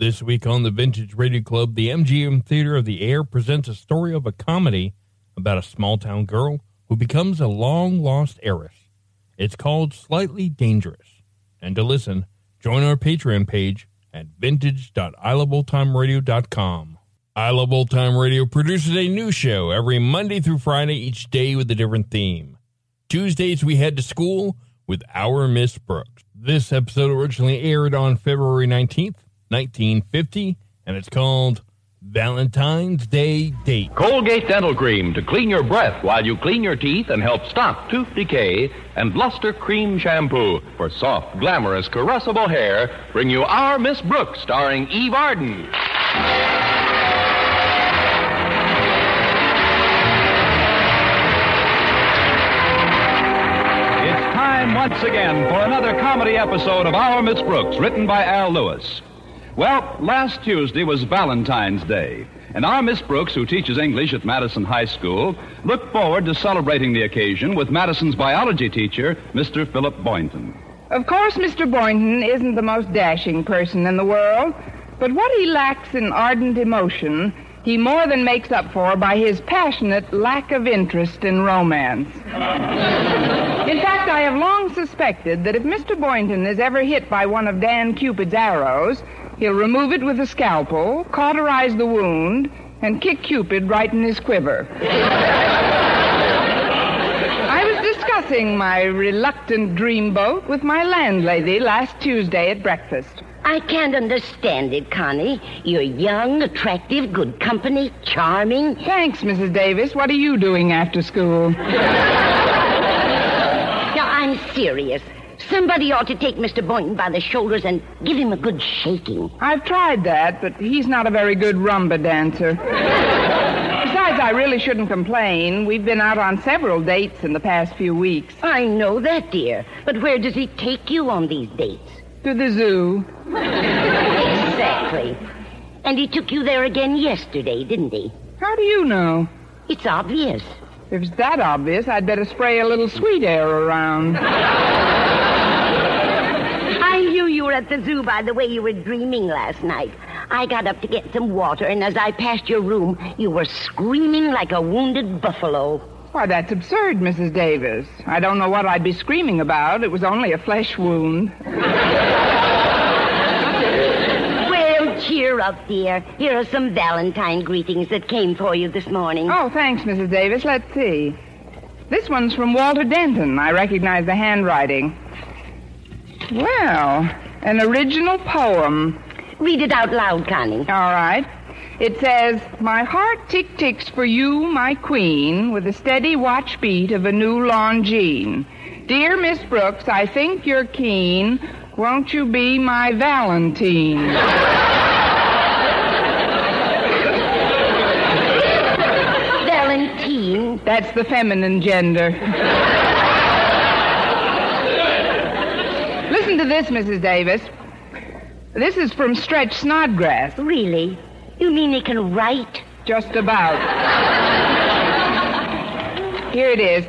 This week on the Vintage Radio Club, the MGM Theater of the Air presents a story of a comedy about a small town girl who becomes a long lost heiress. It's called Slightly Dangerous. And to listen, join our Patreon page at vintage.iloveoldtimeradio.com. I Love Old Time Radio produces a new show every Monday through Friday, each day with a different theme. Tuesdays, we head to school with Our Miss Brooks. This episode originally aired on February 19th, 1950, and it's called Valentine's Day Date. Colgate Dental Cream to clean your breath while you clean your teeth and help stop tooth decay. And Luster Cream Shampoo for soft, glamorous, caressable hair bring you Our Miss Brooks starring Eve Arden. It's time once again for another comedy episode of Our Miss Brooks, written by Al Lewis. Well, last Tuesday was Valentine's Day, and our Miss Brooks, who teaches English at Madison High School, looked forward to celebrating the occasion with Madison's biology teacher, Mr. Philip Boynton. Of course, Mr. Boynton isn't the most dashing person in the world, but what he lacks in ardent emotion, he more than makes up for by his passionate lack of interest in romance. In fact, I have long suspected that if Mr. Boynton is ever hit by one of Dan Cupid's arrows, he'll remove it with a scalpel, cauterize the wound, and kick Cupid right in his quiver. I was discussing my reluctant dreamboat with my landlady last Tuesday at breakfast. I can't understand it, Connie. You're young, attractive, good company, charming. Thanks, Mrs. Davis. What are you doing after school? Now, I'm serious. Somebody ought to take Mr. Boynton by the shoulders and give him a good shaking. I've tried that, but he's not a very good rumba dancer. Besides, I really shouldn't complain. We've been out on several dates in the past few weeks. I know that, dear. But where does he take you on these dates? To the zoo. Exactly. And he took you there again yesterday, didn't he? How do you know? It's obvious. If it's that obvious, I'd better spray a little sweet air around. I knew you were at the zoo by the way you were dreaming last night. I got up to get some water, and as I passed your room, you were screaming like a wounded buffalo. Why, that's absurd, Mrs. Davis. I don't know what I'd be screaming about. It was only a flesh wound. Well, cheer up, dear. Here are some Valentine greetings that came for you this morning. Oh, thanks, Mrs. Davis. Let's see. This one's from Walter Denton. I recognize the handwriting. Well, an original poem. Read it out loud, Connie. All right. It says, My heart tick ticks for you, my queen, with the steady watch beat of a new Longines. Dear Miss Brooks, I think you're keen. Won't you be my Valentine? Valentine. That's the feminine gender. Listen to this, Mrs. Davis. This is from Stretch Snodgrass. Really? You mean he can write? Just about. Here it is.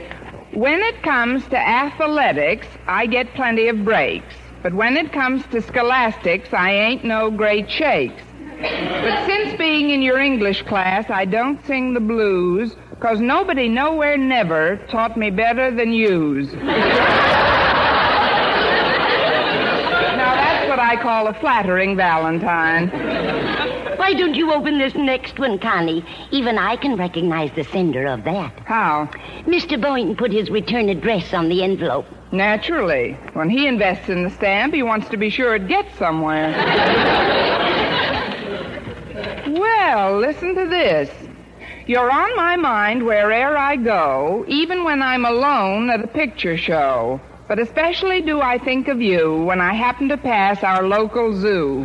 When it comes to athletics, I get plenty of breaks. But when it comes to scholastics, I ain't no great shakes. But since being in your English class, I don't sing the blues, 'cause nobody nowhere never taught me better than yous. now that's what I call a flattering Valentine. Why don't you open this next one, Connie? Even I can recognize the sender of that. How? Mr. Boynton put his return address on the envelope. Naturally. When he invests in the stamp, he wants to be sure it gets somewhere. well, listen to this. You're on my mind where'er I go, even when I'm alone at a picture show. But especially do I think of you when I happen to pass our local zoo.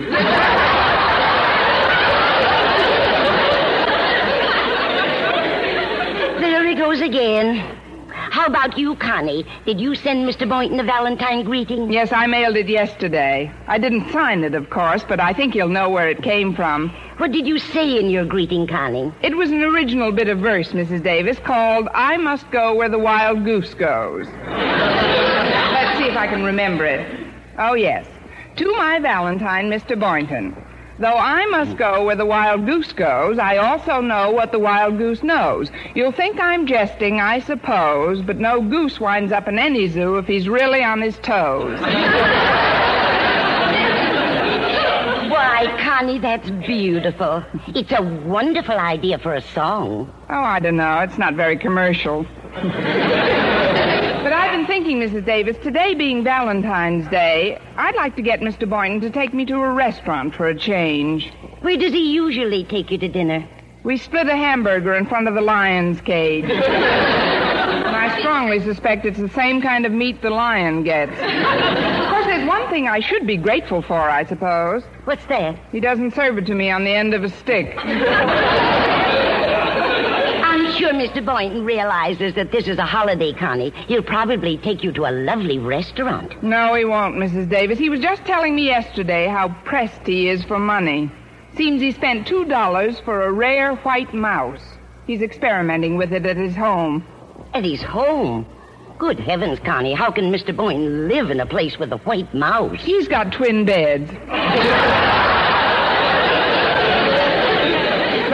There he goes again. How about you, Connie? Did you send Mr. Boynton a Valentine greeting? Yes, I mailed it yesterday. I didn't sign it, of course, but I think he'll know where it came from. What did you say in your greeting, Connie? It was an original bit of verse, Mrs. Davis, called I Must Go Where the Wild Goose Goes. If I can remember it. Oh, yes. To my Valentine, Mr. Boynton. Though I must go where the wild goose goes, I also know what the wild goose knows. You'll think I'm jesting, I suppose, but no goose winds up in any zoo if he's really on his toes. Why, Connie, that's beautiful. It's a wonderful idea for a song. Oh, I don't know. It's not very commercial. Been thinking, Mrs. Davis, today being Valentine's Day, I'd like to get Mr. Boynton to take me to a restaurant for a change. Where does he usually take you to dinner? We split a hamburger in front of the lion's cage. and I strongly suspect it's the same kind of meat the lion gets. Of course, there's one thing I should be grateful for, I suppose. What's that? He doesn't serve it to me on the end of a stick. Sure Mr. Boynton realizes that this is a holiday, Connie. He'll probably take you to a lovely restaurant. No, he won't, Mrs. Davis. He was just telling me yesterday how pressed he is for money. Seems he spent two dollars for a rare white mouse. He's experimenting with it at his home. At his home. Good heavens, Connie, how can Mr. Boynton live in a place with a white mouse? He's got twin beds. but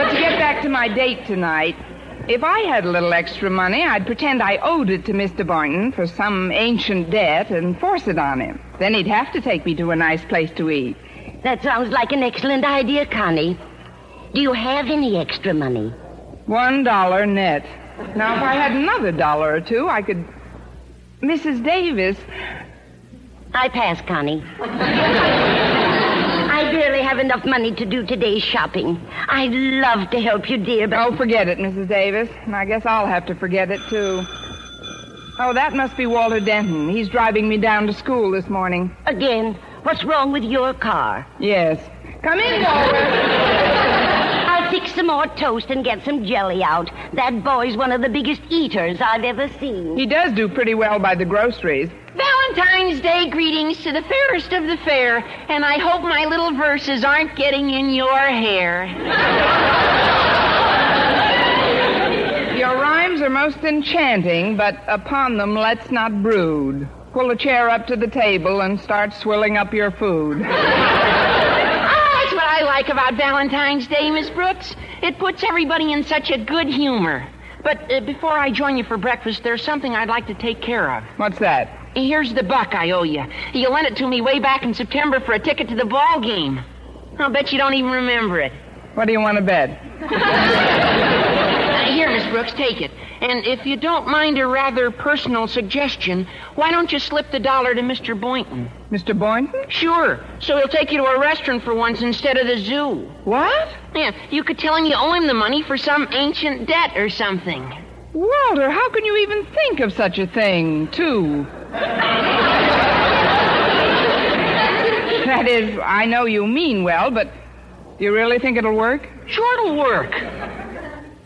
to get back to my date tonight, if I had a little extra money, I'd pretend I owed it to Mr. Boynton for some ancient debt and force it on him. Then he'd have to take me to a nice place to eat. That sounds like an excellent idea, Connie. Do you have any extra money? One dollar net. Now, if I had another dollar or two, I could. Mrs. Davis, I pass, Connie. I barely have enough money to do today's shopping. I'd love to help you, dear, but. Oh, forget it, Mrs. Davis. And I guess I'll have to forget it, too. Oh, that must be Walter Denton. He's driving me down to school this morning. Again, what's wrong with your car? Yes. Come in, Walter. I'll fix some more toast and get some jelly out. That boy's one of the biggest eaters I've ever seen. he does do pretty well by the groceries. Valentine's Day greetings to the fairest of the fair, and I hope my little verses aren't getting in your hair. Your rhymes are most enchanting, but upon them let's not brood. Pull a chair up to the table and start swilling up your food. Ah, that's what I like about Valentine's Day, Miss Brooks. It puts everybody in such a good humor. But uh, before I join you for breakfast, there's something I'd like to take care of. What's that? Here's the buck I owe you. You lent it to me way back in September for a ticket to the ball game. I'll bet you don't even remember it. What do you want to bet? Uh, here, Miss Miss Brooks, take it. And if you don't mind a rather personal suggestion, why don't you slip the dollar to Mr. Boynton? Mr. Boynton? Sure. So he'll take you to a restaurant for once instead of the zoo. What? Yeah, you could tell him you owe him the money for some ancient debt or something. Walter, how can you even think of such a thing, too? That is, I know you mean well, but do you really think it'll work? Sure, it'll work.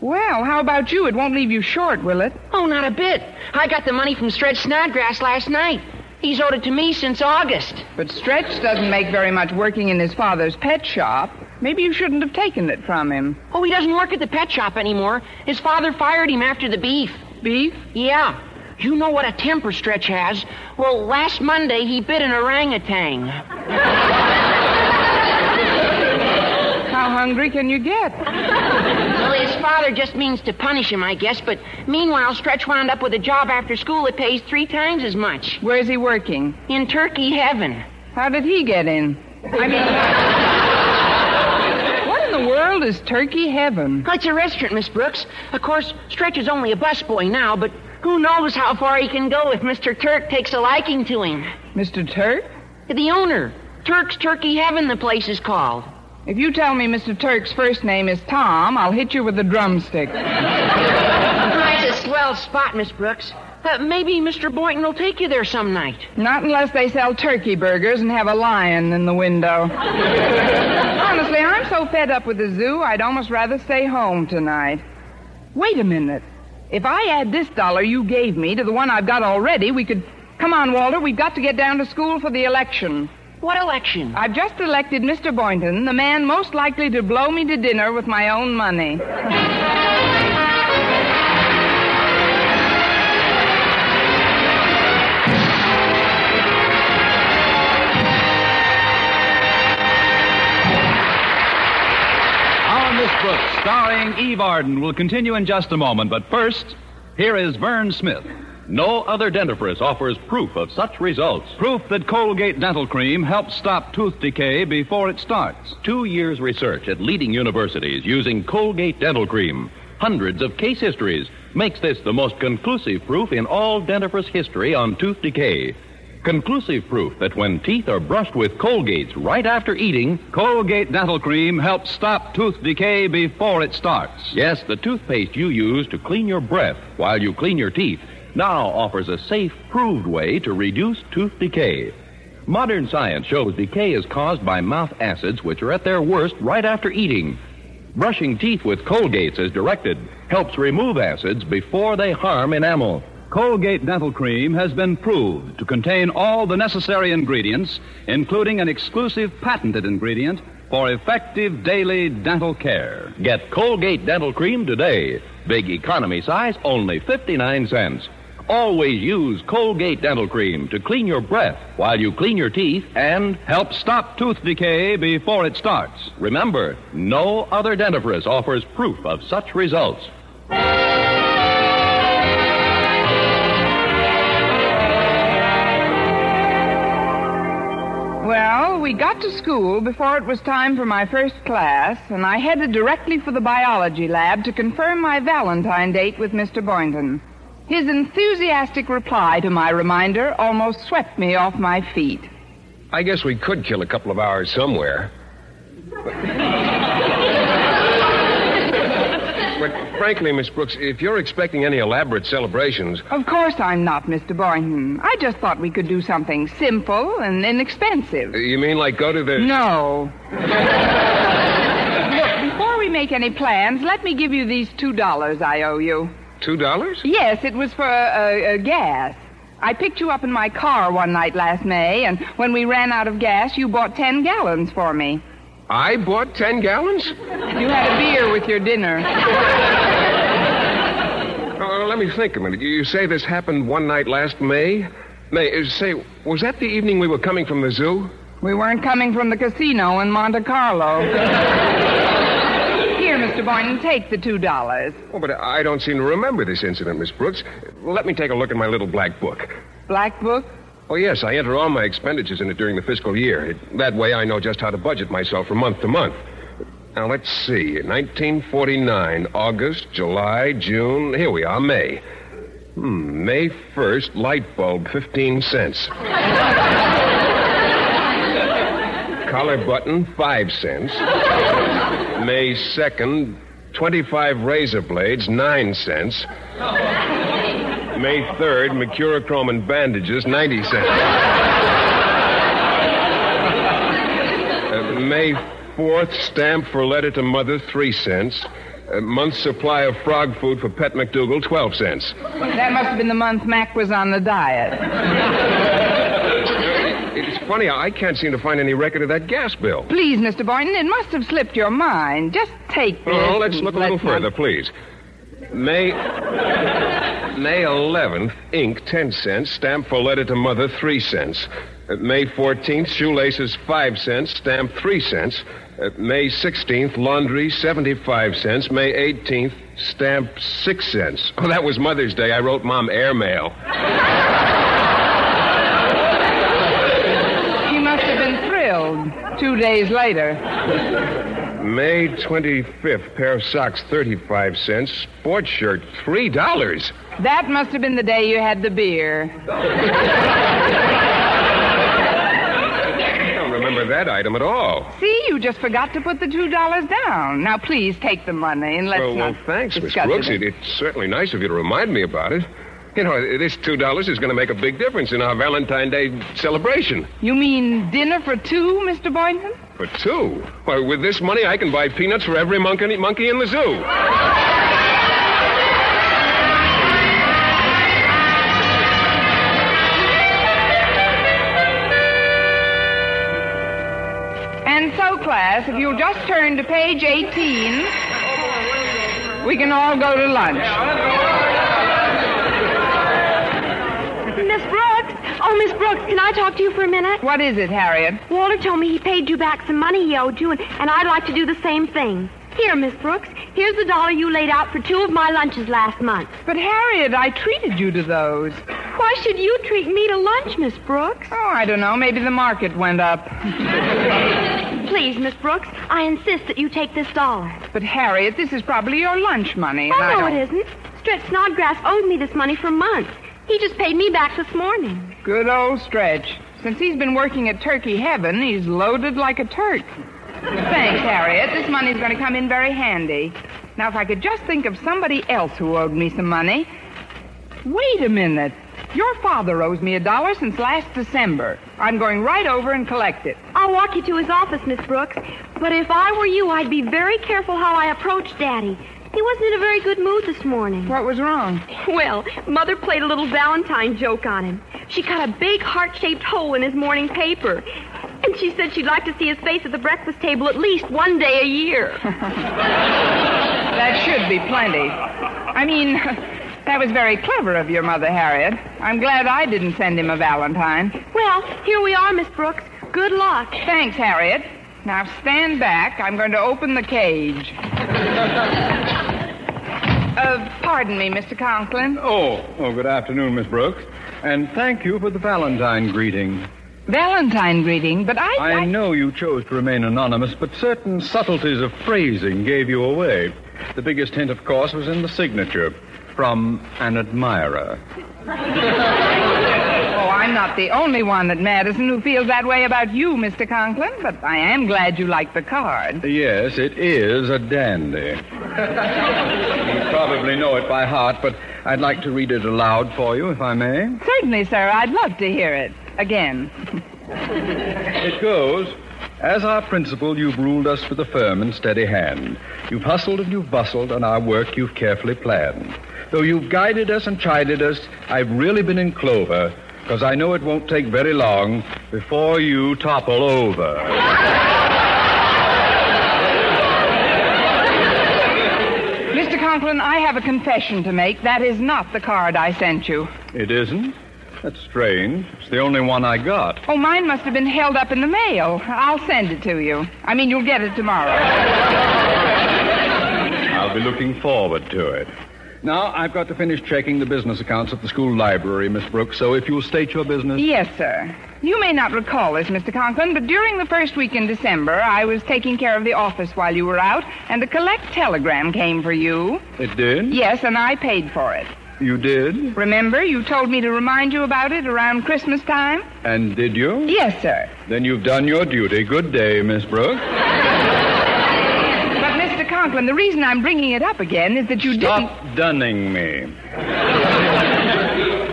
Well, how about you? It won't leave you short, will it? Oh, not a bit. I got the money from Stretch Snodgrass last night. He's owed it to me since August. But Stretch doesn't make very much working in his father's pet shop. Maybe you shouldn't have taken it from him. Oh, he doesn't work at the pet shop anymore. His father fired him after the beef. Beef? Yeah. You know what a temper Stretch has. Well, last Monday he bit an orangutan. How hungry can you get? Well, his father just means to punish him, I guess, but meanwhile, Stretch wound up with a job after school that pays three times as much. Where's he working? In Turkey Heaven. How did he get in? I mean, what in the world is turkey heaven? It's a restaurant, Miss Brooks. Of course, Stretch is only a busboy now, but who knows how far he can go if Mr. Turk takes a liking to him. Mr. Turk? The owner. Turk's Turkey Heaven, the place is called. If you tell me Mr. Turk's first name is Tom, I'll hit you with a drumstick. That's a swell spot, Miss Brooks. Uh, maybe Mr. Boynton will take you there some night. Not unless they sell turkey burgers and have a lion in the window. Honestly, I'm so fed up with the zoo, I'd almost rather stay home tonight. Wait a minute. If I add this dollar you gave me to the one I've got already, we could. Come on, Walter, we've got to get down to school for the election. What election? I've just elected Mr. Boynton, the man most likely to blow me to dinner with my own money. Brooks, starring Eve Arden, will continue in just a moment. But first, here is Vern Smith. No other dentifrice offers proof of such results. Proof that Colgate Dental Cream helps stop tooth decay before it starts. Two years research at leading universities using Colgate Dental Cream. Hundreds of case histories makes this the most conclusive proof in all dentifrice history on tooth decay. Conclusive proof that when teeth are brushed with Colgates right after eating, Colgate Dental Cream helps stop tooth decay before it starts. yes, the toothpaste you use to clean your breath while you clean your teeth now offers a safe, proved way to reduce tooth decay. Modern science shows decay is caused by mouth acids, which are at their worst right after eating. Brushing teeth with Colgates as directed helps remove acids before they harm enamel. Colgate Dental Cream has been proved to contain all the necessary ingredients, including an exclusive patented ingredient for effective daily dental care. Get Colgate Dental Cream today. Big economy size, only 59 cents. Always use Colgate Dental Cream to clean your breath while you clean your teeth and Help stop tooth decay before it starts. remember, no other dentifrice offers proof of such results. We got to school before it was time for my first class, and I headed directly for the biology lab to confirm my Valentine date with Mr. Boynton. His enthusiastic reply to my reminder almost swept me off my feet. I guess we could kill a couple of hours somewhere. But, but frankly, Miss Brooks, if you're expecting any elaborate celebrations, Of course I'm not, Mr. Boynton. I just thought we could do something simple and inexpensive. you mean like go to the. No. Look, before we make any plans, let me give you these two dollars I owe you. Two dollars? Yes, it was for uh, uh, gas. I picked you up in my car one night last May, and when we ran out of gas, you bought ten gallons for me. I bought ten gallons? You had a beer with your dinner. Oh, let me think a minute. You say this happened one night last May? May, uh, say, was that the evening we were coming from the zoo? We weren't coming from the casino in Monte Carlo. Here, Mr. Boynton, take the two dollars. Oh, but I don't seem to remember this incident, Miss Brooks. Let me take a look at my little black book. Black book? Oh, yes, I enter all my expenditures in it during the fiscal year. It, that way I know just how to budget myself from month to month. Now, let's see. 1949, August, July, June. Here we are, May. Hmm, May 1st, light bulb, 15 cents. Collar button, 5 cents. May 2nd, 25 razor blades, 9 cents. May 3rd, Mercurochrome and bandages, 90 cents. Uh, May 4th, stamp for letter to mother, 3 cents. A month's supply of frog food for Pet McDougal, 12 cents. That must have been the month Mac was on the diet. It's funny, I can't seem to find any record of that gas bill. Please, Mr. Boynton, it must have slipped your mind. Just take this. Oh, let's look a little further, please. May May 11th, ink 10 cents, stamp for letter to mother 3 cents. Uh, May 14th, shoelaces 5 cents, stamp 3 cents. Uh, May 16th, laundry 75 cents. May 18th, stamp 6 cents. Oh, that was Mother's Day. I wrote Mom airmail. She must have been thrilled. Two days later. May 25th, pair of socks 35 cents, sports shirt $3. That must have been the day you had the beer. I don't remember that item at all. See, you just forgot to put the two dollars down. Now, please take the money and let's well, well, not. thanks, Miss Brooks. It. It, it's certainly nice of you to remind me about it. You know, this two dollars is going to make a big difference in our Valentine Day celebration. You mean dinner for two, Mr. Boynton? For two? Why, with this money, I can buy peanuts for every monkey, monkey in the zoo. And so, class, if you'll just turn to page 18, we can all go to lunch. Miss Brooks? Oh, Miss Brooks, can I talk to you for a minute? What is it, Harriet? Walter told me he paid you back some money he owed you, and, and I'd like to do the same thing. Here, Miss Brooks, here's the dollar you laid out for two of my lunches last month. But, Harriet, I treated you to those. Why should you treat me to lunch, Miss Brooks? Oh, I don't know. Maybe the market went up. Please, Miss Brooks, I insist that you take this dollar. But, Harriet, this is probably your lunch money. Oh, no, it isn't. Stretch Snodgrass owed me this money for months. He just paid me back this morning. Good old Stretch. Since he's been working at Turkey Heaven, he's loaded like a Turk. Thanks, Harriet. This money's going to come in very handy. Now, if I could just think of somebody else who owed me some money. Wait a minute. Your father owes me a dollar since last December. I'm going right over and collect it. I'll walk you to his office, Miss Brooks. But if I were you, I'd be very careful how I approach Daddy. He wasn't in a very good mood this morning. What was wrong? Well, Mother played a little Valentine joke on him. She cut a big heart-shaped hole in his morning paper. And she said she'd like to see his face at the breakfast table at least one day a year. That should be plenty. I mean, that was very clever of your mother, Harriet. I'm glad I didn't send him a Valentine. well, here we are, Miss Brooks. Good luck. Thanks, Harriet. Now stand back. I'm going to open the cage. Uh, pardon me, Mr. Conklin. Oh, oh, good afternoon, Miss Brooks. And thank you for the Valentine greeting. Valentine greeting, but I. I know you chose to remain anonymous, but certain subtleties of phrasing gave you away. The biggest hint, of course, was in the signature from an admirer. I'm not the only one at Madison who feels that way about you, Mr. Conklin, but I am glad you like the card. Yes, it is a dandy. you probably know it by heart, but I'd like to read it aloud for you, if I may. Certainly, sir. I'd love to hear it. Again. It goes. As our principal, you've ruled us with a firm and steady hand. You've hustled and you've bustled, and our work you've carefully planned. Though you've guided us and chided us, I've really been in clover, because I know it won't take very long before you topple over. Mr. Conklin, I have a confession to make. That is not the card I sent you. It isn't? That's strange. It's the only one I got. Oh, mine must have been held up in the mail. I'll send it to you. I mean, you'll get it tomorrow. I'll be looking forward to it. Now, I've got to finish checking the business accounts at the school library, Miss Brooks, so if you'll state your business. Yes, sir. You may not recall this, Mr. Conklin, but during the first week in December, I was taking care of the office while you were out, and a collect telegram came for you. It did? Yes, and I paid for it. You did? Remember, you told me to remind you about it around Christmas time? And did you? Yes, sir. Then you've done your duty. Good day, Miss Brooks. Conklin, the reason I'm bringing it up again is that you Stop didn't. Stop dunning me.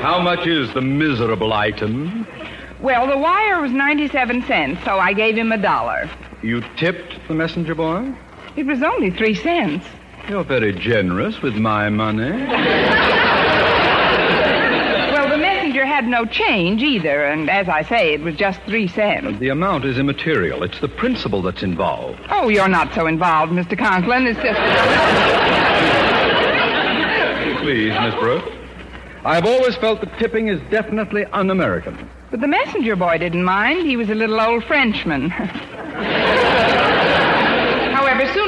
How much is the miserable item? Well, the wire was 97 cents, so I gave him a dollar. You tipped the messenger boy? It was only three cents. You're very generous with my money. Well, the messenger had no change either, and as I say, it was just three cents. The amount is immaterial. It's the principle that's involved. Oh, you're not so involved, Mr. Conklin. It's just. Please, Miss Brooks. I've always felt that tipping is definitely un American. But the messenger boy didn't mind. He was a little old Frenchman.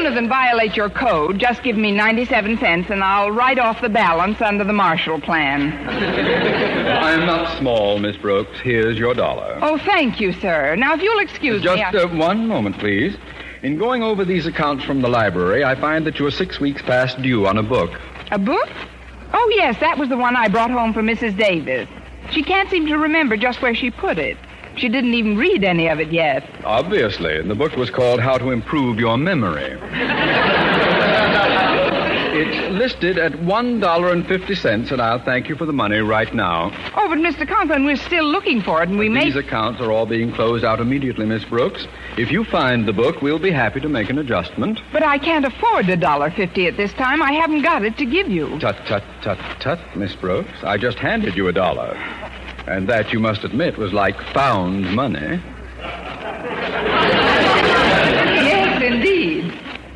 Than violate your code, just give me 97 cents and I'll write off the balance under the Marshall Plan. I'm not small, Miss Brooks. Here's your dollar. Oh, thank you, sir. Now, if you'll excuse Just me. I- uh, one moment, please. In going over these accounts from the library, I find that you're six weeks past due on a book. A book? Oh, yes, that was the one I brought home for Mrs. Davis. She can't seem to remember just where she put it. She didn't even read any of it yet. Obviously. And the book was called How to Improve Your Memory. it's listed at $1.50, and I'll thank you for the money right now. Oh, but Mr. Conklin, we're still looking for it, and we may. These accounts are all being closed out immediately, Miss Brooks. If you find the book, we'll be happy to make an adjustment. But I can't afford the dollar fifty at this time. I haven't got it to give you. Tut, tut, tut, tut, Miss Brooks. I just handed you a dollar. And that, you must admit, was like found money. Yes, indeed.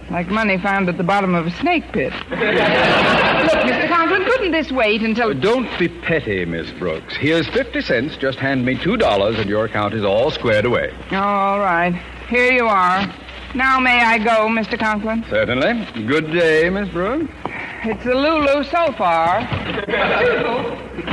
Like money found at the bottom of a snake pit. Look, Mr. Conklin, couldn't this wait until. Uh, don't be petty, Miss Brooks. Here's 50 cents. Just hand me $2, and your account is all squared away. All right. Here you are. Now may I go, Mr. Conklin? Certainly. Good day, Miss Brooks. It's a Lulu so far.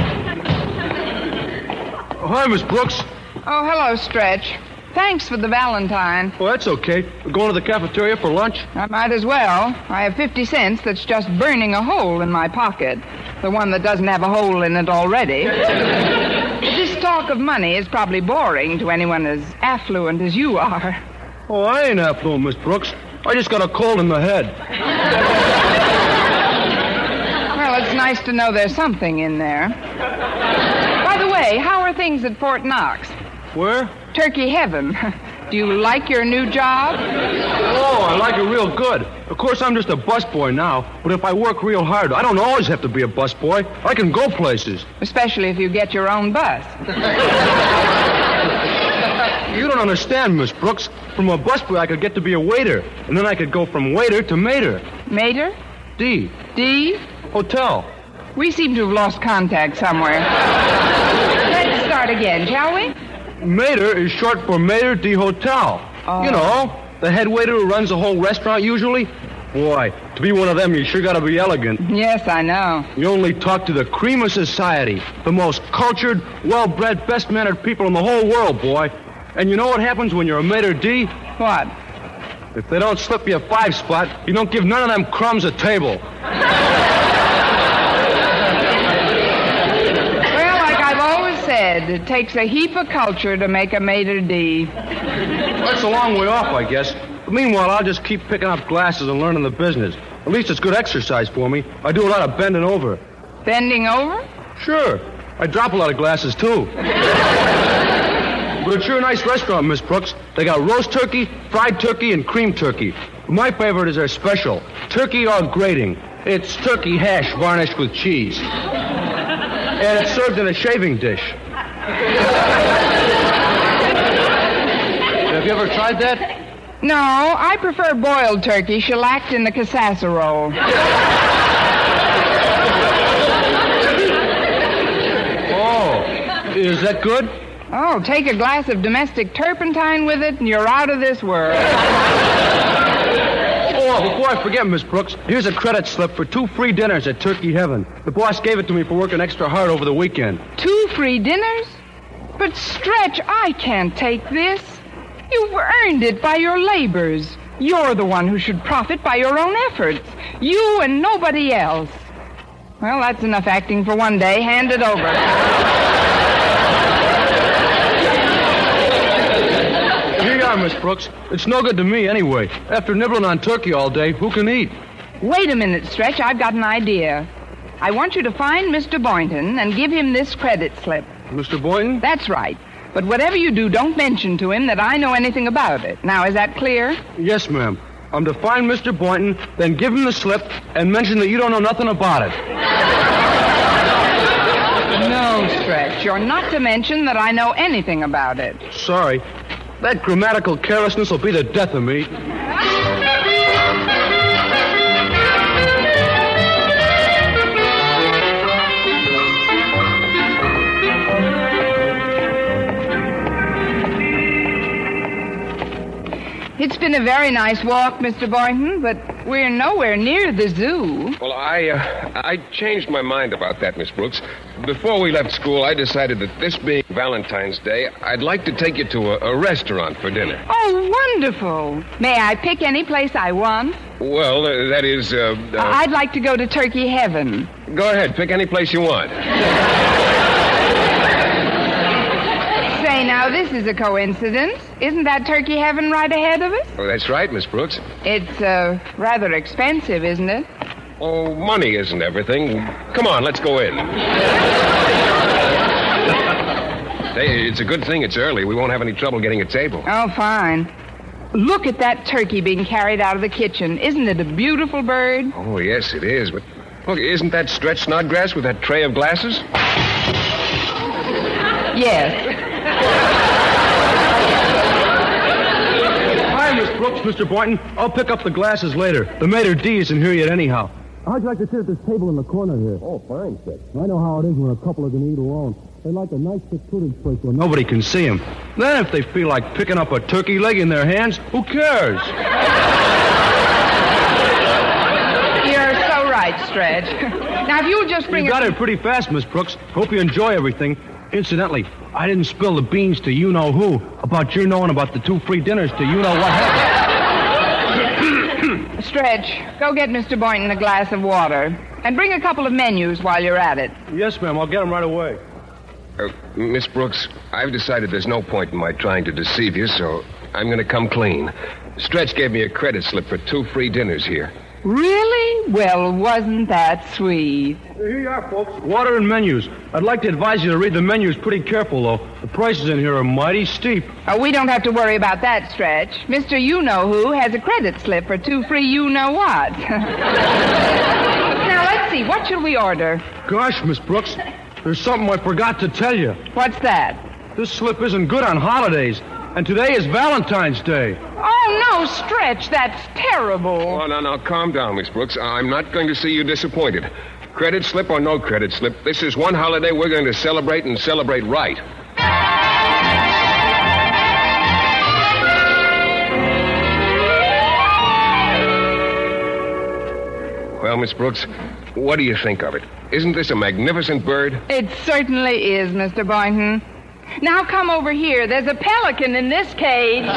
Hi, Miss Brooks. Oh, hello, Stretch. Thanks for the Valentine. Oh, that's okay. We're going to the cafeteria for lunch. I might as well. I have 50 cents that's just burning a hole in my pocket. The one that doesn't have a hole in it already. this talk of money is probably boring to anyone as affluent as you are. Oh, I ain't affluent, Miss Brooks. I just got a cold in the head. Well, it's nice to know there's something in there. Way, how are things at Fort Knox? Where? Turkey heaven. Do you like your new job? Oh, I like it real good. Of course, I'm just a busboy now, but if I work real hard, I don't always have to be a busboy. I can go places. Especially if you get your own bus. You don't understand, Miss Brooks. From a busboy, I could get to be a waiter, and then I could go from waiter to mater. Mater? D. D? Hotel. We seem to have lost contact somewhere. Start again, shall we? Mater is short for Mater D Hotel. Oh. You know, the head waiter who runs the whole restaurant usually. Boy, to be one of them, you sure gotta be elegant. Yes, I know. You only talk to the cream of society, the most cultured, well-bred, best-mannered people in the whole world, boy. And you know what happens when you're a Mater D? What? If they don't slip you a five spot, you don't give none of them crumbs a table. Well, like I've always said, it takes a heap of culture to make a mater D. That's a long way off, I guess. But meanwhile, I'll just keep picking up glasses and learning the business. At least it's good exercise for me. I do a lot of bending over. Bending over? Sure. I drop a lot of glasses, too. but it's sure a nice restaurant, Miss Brooks. They got roast turkey, fried turkey, and cream turkey. My favorite is their special, turkey au grating. It's turkey hash varnished with cheese. And it's served in a shaving dish. Have you ever tried that? No, I prefer boiled turkey shellacked in the casserole. Oh, is that good? Oh, take a glass of domestic turpentine with it, and you're out of this world. Oh, before I forget, Miss Brooks, here's a credit slip for two free dinners at Turkey Heaven. The boss gave it to me for working extra hard over the weekend. Two free dinners? But, Stretch, I can't take this. You've earned it by your labors. You're the one who should profit by your own efforts. You and nobody else. Well, that's enough acting for one day. Hand it over. Here you are, Miss Brooks. It's no good to me anyway. After nibbling on turkey all day, who can eat? Wait a minute, Stretch. I've got an idea. I want you to find Mr. Boynton and give him this credit slip. Mr. Boynton? That's right. But whatever you do, don't mention to him that I know anything about it. Now, is that clear? Yes, ma'am. I'm to find Mr. Boynton, then give him the slip, and mention that you don't know nothing about it. No, Stretch. You're not to mention that I know anything about it. Sorry. That grammatical carelessness will be the death of me. It's been a very nice walk, Mr. Boynton, but we're nowhere near the zoo. Well, I uh, I changed my mind about that, Miss Brooks. Before we left school, I decided that this being Valentine's Day, I'd like to take you to a, a restaurant for dinner. Oh, wonderful. May I pick any place I want? Well, uh, that is. Uh, uh, I'd like to go to Turkey Heaven. Go ahead, pick any place you want. Say, now, this is a coincidence. Isn't that Turkey Heaven right ahead of us? Oh, that's right, Miss Brooks. It's uh, rather expensive, isn't it? Oh, money isn't everything. Come on, let's go in. Hey, it's a good thing it's early. We won't have any trouble getting a table. Oh, fine. Look at that turkey being carried out of the kitchen. Isn't it a beautiful bird? Oh, yes, it is. But look, isn't that Stretch Snodgrass with that tray of glasses? Yes. Hi, Miss Brooks, Mr. Boynton. I'll pick up the glasses later. The maitre d' isn't here yet anyhow. How'd you like to sit at this table in the corner here? Oh, fine, Stretch. I know how it is when a couple are going to eat alone. They like a nice secluded place where nobody can see them. Then if they feel like picking up a turkey leg in their hands, who cares? You're so right, Stretch. now, if you'll just bring You got a... it pretty fast, Miss Brooks. Hope you enjoy everything. Incidentally, I didn't spill the beans to you know who about your knowing about the two free dinners to you know what happened. Stretch, go get Mr. Boynton a glass of water. And bring a couple of menus while you're at it. yes, ma'am. I'll get them right away. Uh, Miss Brooks, I've decided there's no point in my trying to deceive you, so I'm going to come clean. Stretch gave me a credit slip for two free dinners here. Really? Well, wasn't that sweet? Here you are, folks. Water and menus. I'd like to advise you to read the menus pretty careful, though. The prices in here are mighty steep. Oh, we don't have to worry about that, Stretch. Mr. You Know Who has a credit slip for two free you know what. now, let's see. What shall we order? Gosh, Miss Brooks, there's something I forgot to tell you. What's that? This slip isn't good on holidays, and today is Valentine's Day. Oh, no, Stretch. That's terrible. Oh, no, no, calm down, Miss Brooks. I'm not going to see you disappointed. Credit slip or no credit slip, this is one holiday we're going to celebrate and celebrate right. Well, Miss Brooks, what do you think of it? Isn't this a magnificent bird? It certainly is, Mr. Boynton. Now come over here. There's a pelican in this cage. Eve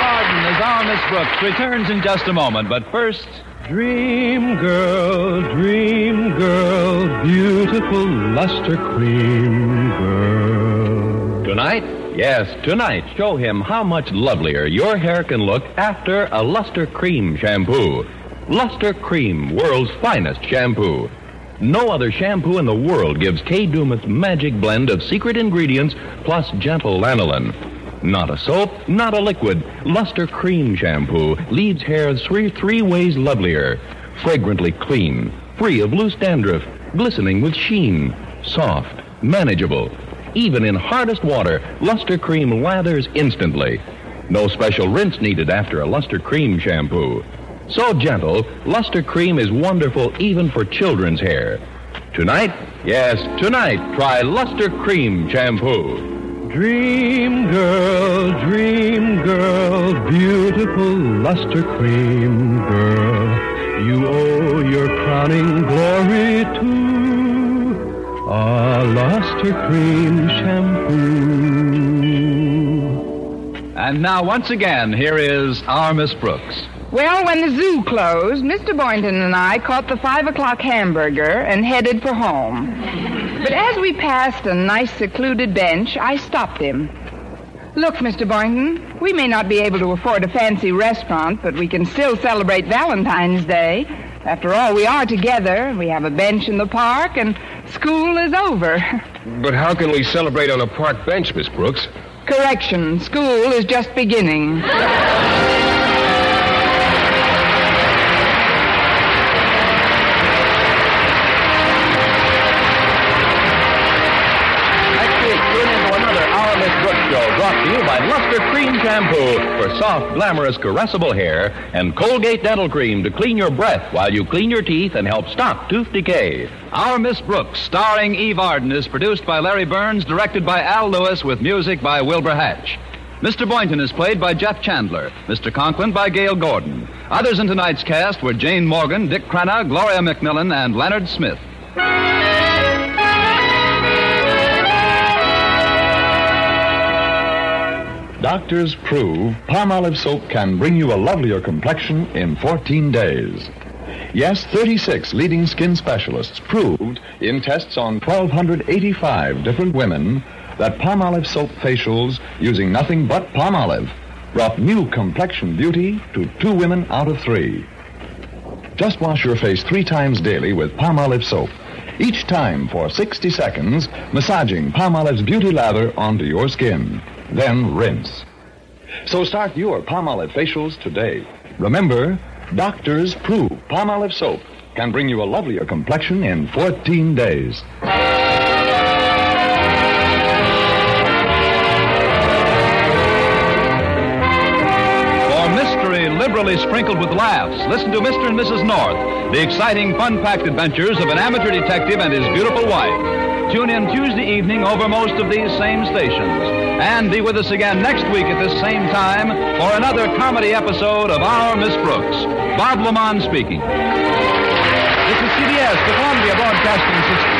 Arden as our Miss Brooks returns in just a moment, but first. Dream girl, dream girl, beautiful luster cream girl. Tonight? Yes, tonight, show him how much lovelier your hair can look after a Luster Cream shampoo. Luster Cream, world's finest shampoo. No other shampoo in the world gives Kay Daumit's magic blend of secret ingredients plus gentle lanolin. Not a soap, not a liquid. Luster Cream shampoo leaves hair three, three ways lovelier. Fragrantly clean, free of loose dandruff, glistening with sheen, soft, manageable. Even in hardest water, Luster Cream lathers instantly. No special rinse needed after a Luster Cream shampoo. So gentle, Luster Cream is wonderful even for children's hair. Tonight, yes, tonight, try Luster Cream Shampoo. Dream girl, dream girl, beautiful luster cream girl. You owe your crowning glory to a luster cream shampoo. And now, once again, here is our Miss Brooks. Well, when the zoo closed, Mr. Boynton and I caught the five o'clock hamburger and headed for home. But as we passed a nice secluded bench, I stopped him. Look, Mr. Boynton, we may not be able to afford a fancy restaurant, but we can still celebrate Valentine's Day. After all, we are together. We have a bench in the park, and school is over. But how can we celebrate on a park bench, Miss Brooks? Correction, school is just beginning. Next week, tune in to another Our Miss Brooks show brought to you by Luster Cream Shampoo soft, glamorous, caressable hair and Colgate Dental Cream to clean your breath while you clean your teeth and help stop tooth decay. Our Miss Brooks, starring Eve Arden, is produced by Larry Berns, directed by Al Lewis, with music by Wilbur Hatch. Mr. Boynton is played by Jeff Chandler, Mr. Conklin by Gale Gordon. Others in tonight's cast were Jane Morgan, Dick Crenna, Gloria McMillan, and Leonard Smith. Doctors prove Palmolive soap can bring you a lovelier complexion in 14 days. Yes, 36 leading skin specialists proved in tests on 1,285 different women that Palmolive soap facials using nothing but Palmolive brought new complexion beauty to two women out of three. Just wash your face three times daily with Palmolive soap. Each time for 60 seconds, massaging Palmolive's beauty lather onto your skin. Then rinse. So start your Palmolive facials today. Remember, doctors prove Palmolive soap can bring you a lovelier complexion in 14 days. For mystery liberally sprinkled with laughs, listen to Mr. and Mrs. North, the exciting, fun-packed adventures of an amateur detective and his beautiful wife. Tune in Tuesday evening over most of these same stations. And be with us again next week at this same time for another comedy episode of Our Miss Brooks. Bob LeMond speaking. This is CBS, the Columbia Broadcasting System.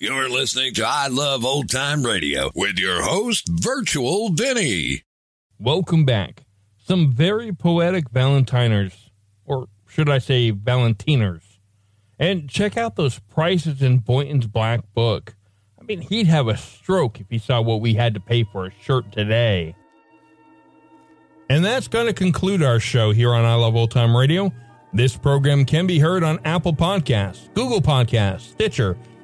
You're listening to I Love Old Time Radio with your host, Virtual Vinny. Welcome back. Some very poetic Valentiners, or should I say Valentiners. And check out those prices in Boynton's Black Book. I mean, he'd have a stroke if he saw what we had to pay for a shirt today. And that's going to conclude our show here on I Love Old Time Radio. This program can be heard on Apple Podcasts, Google Podcasts, Stitcher,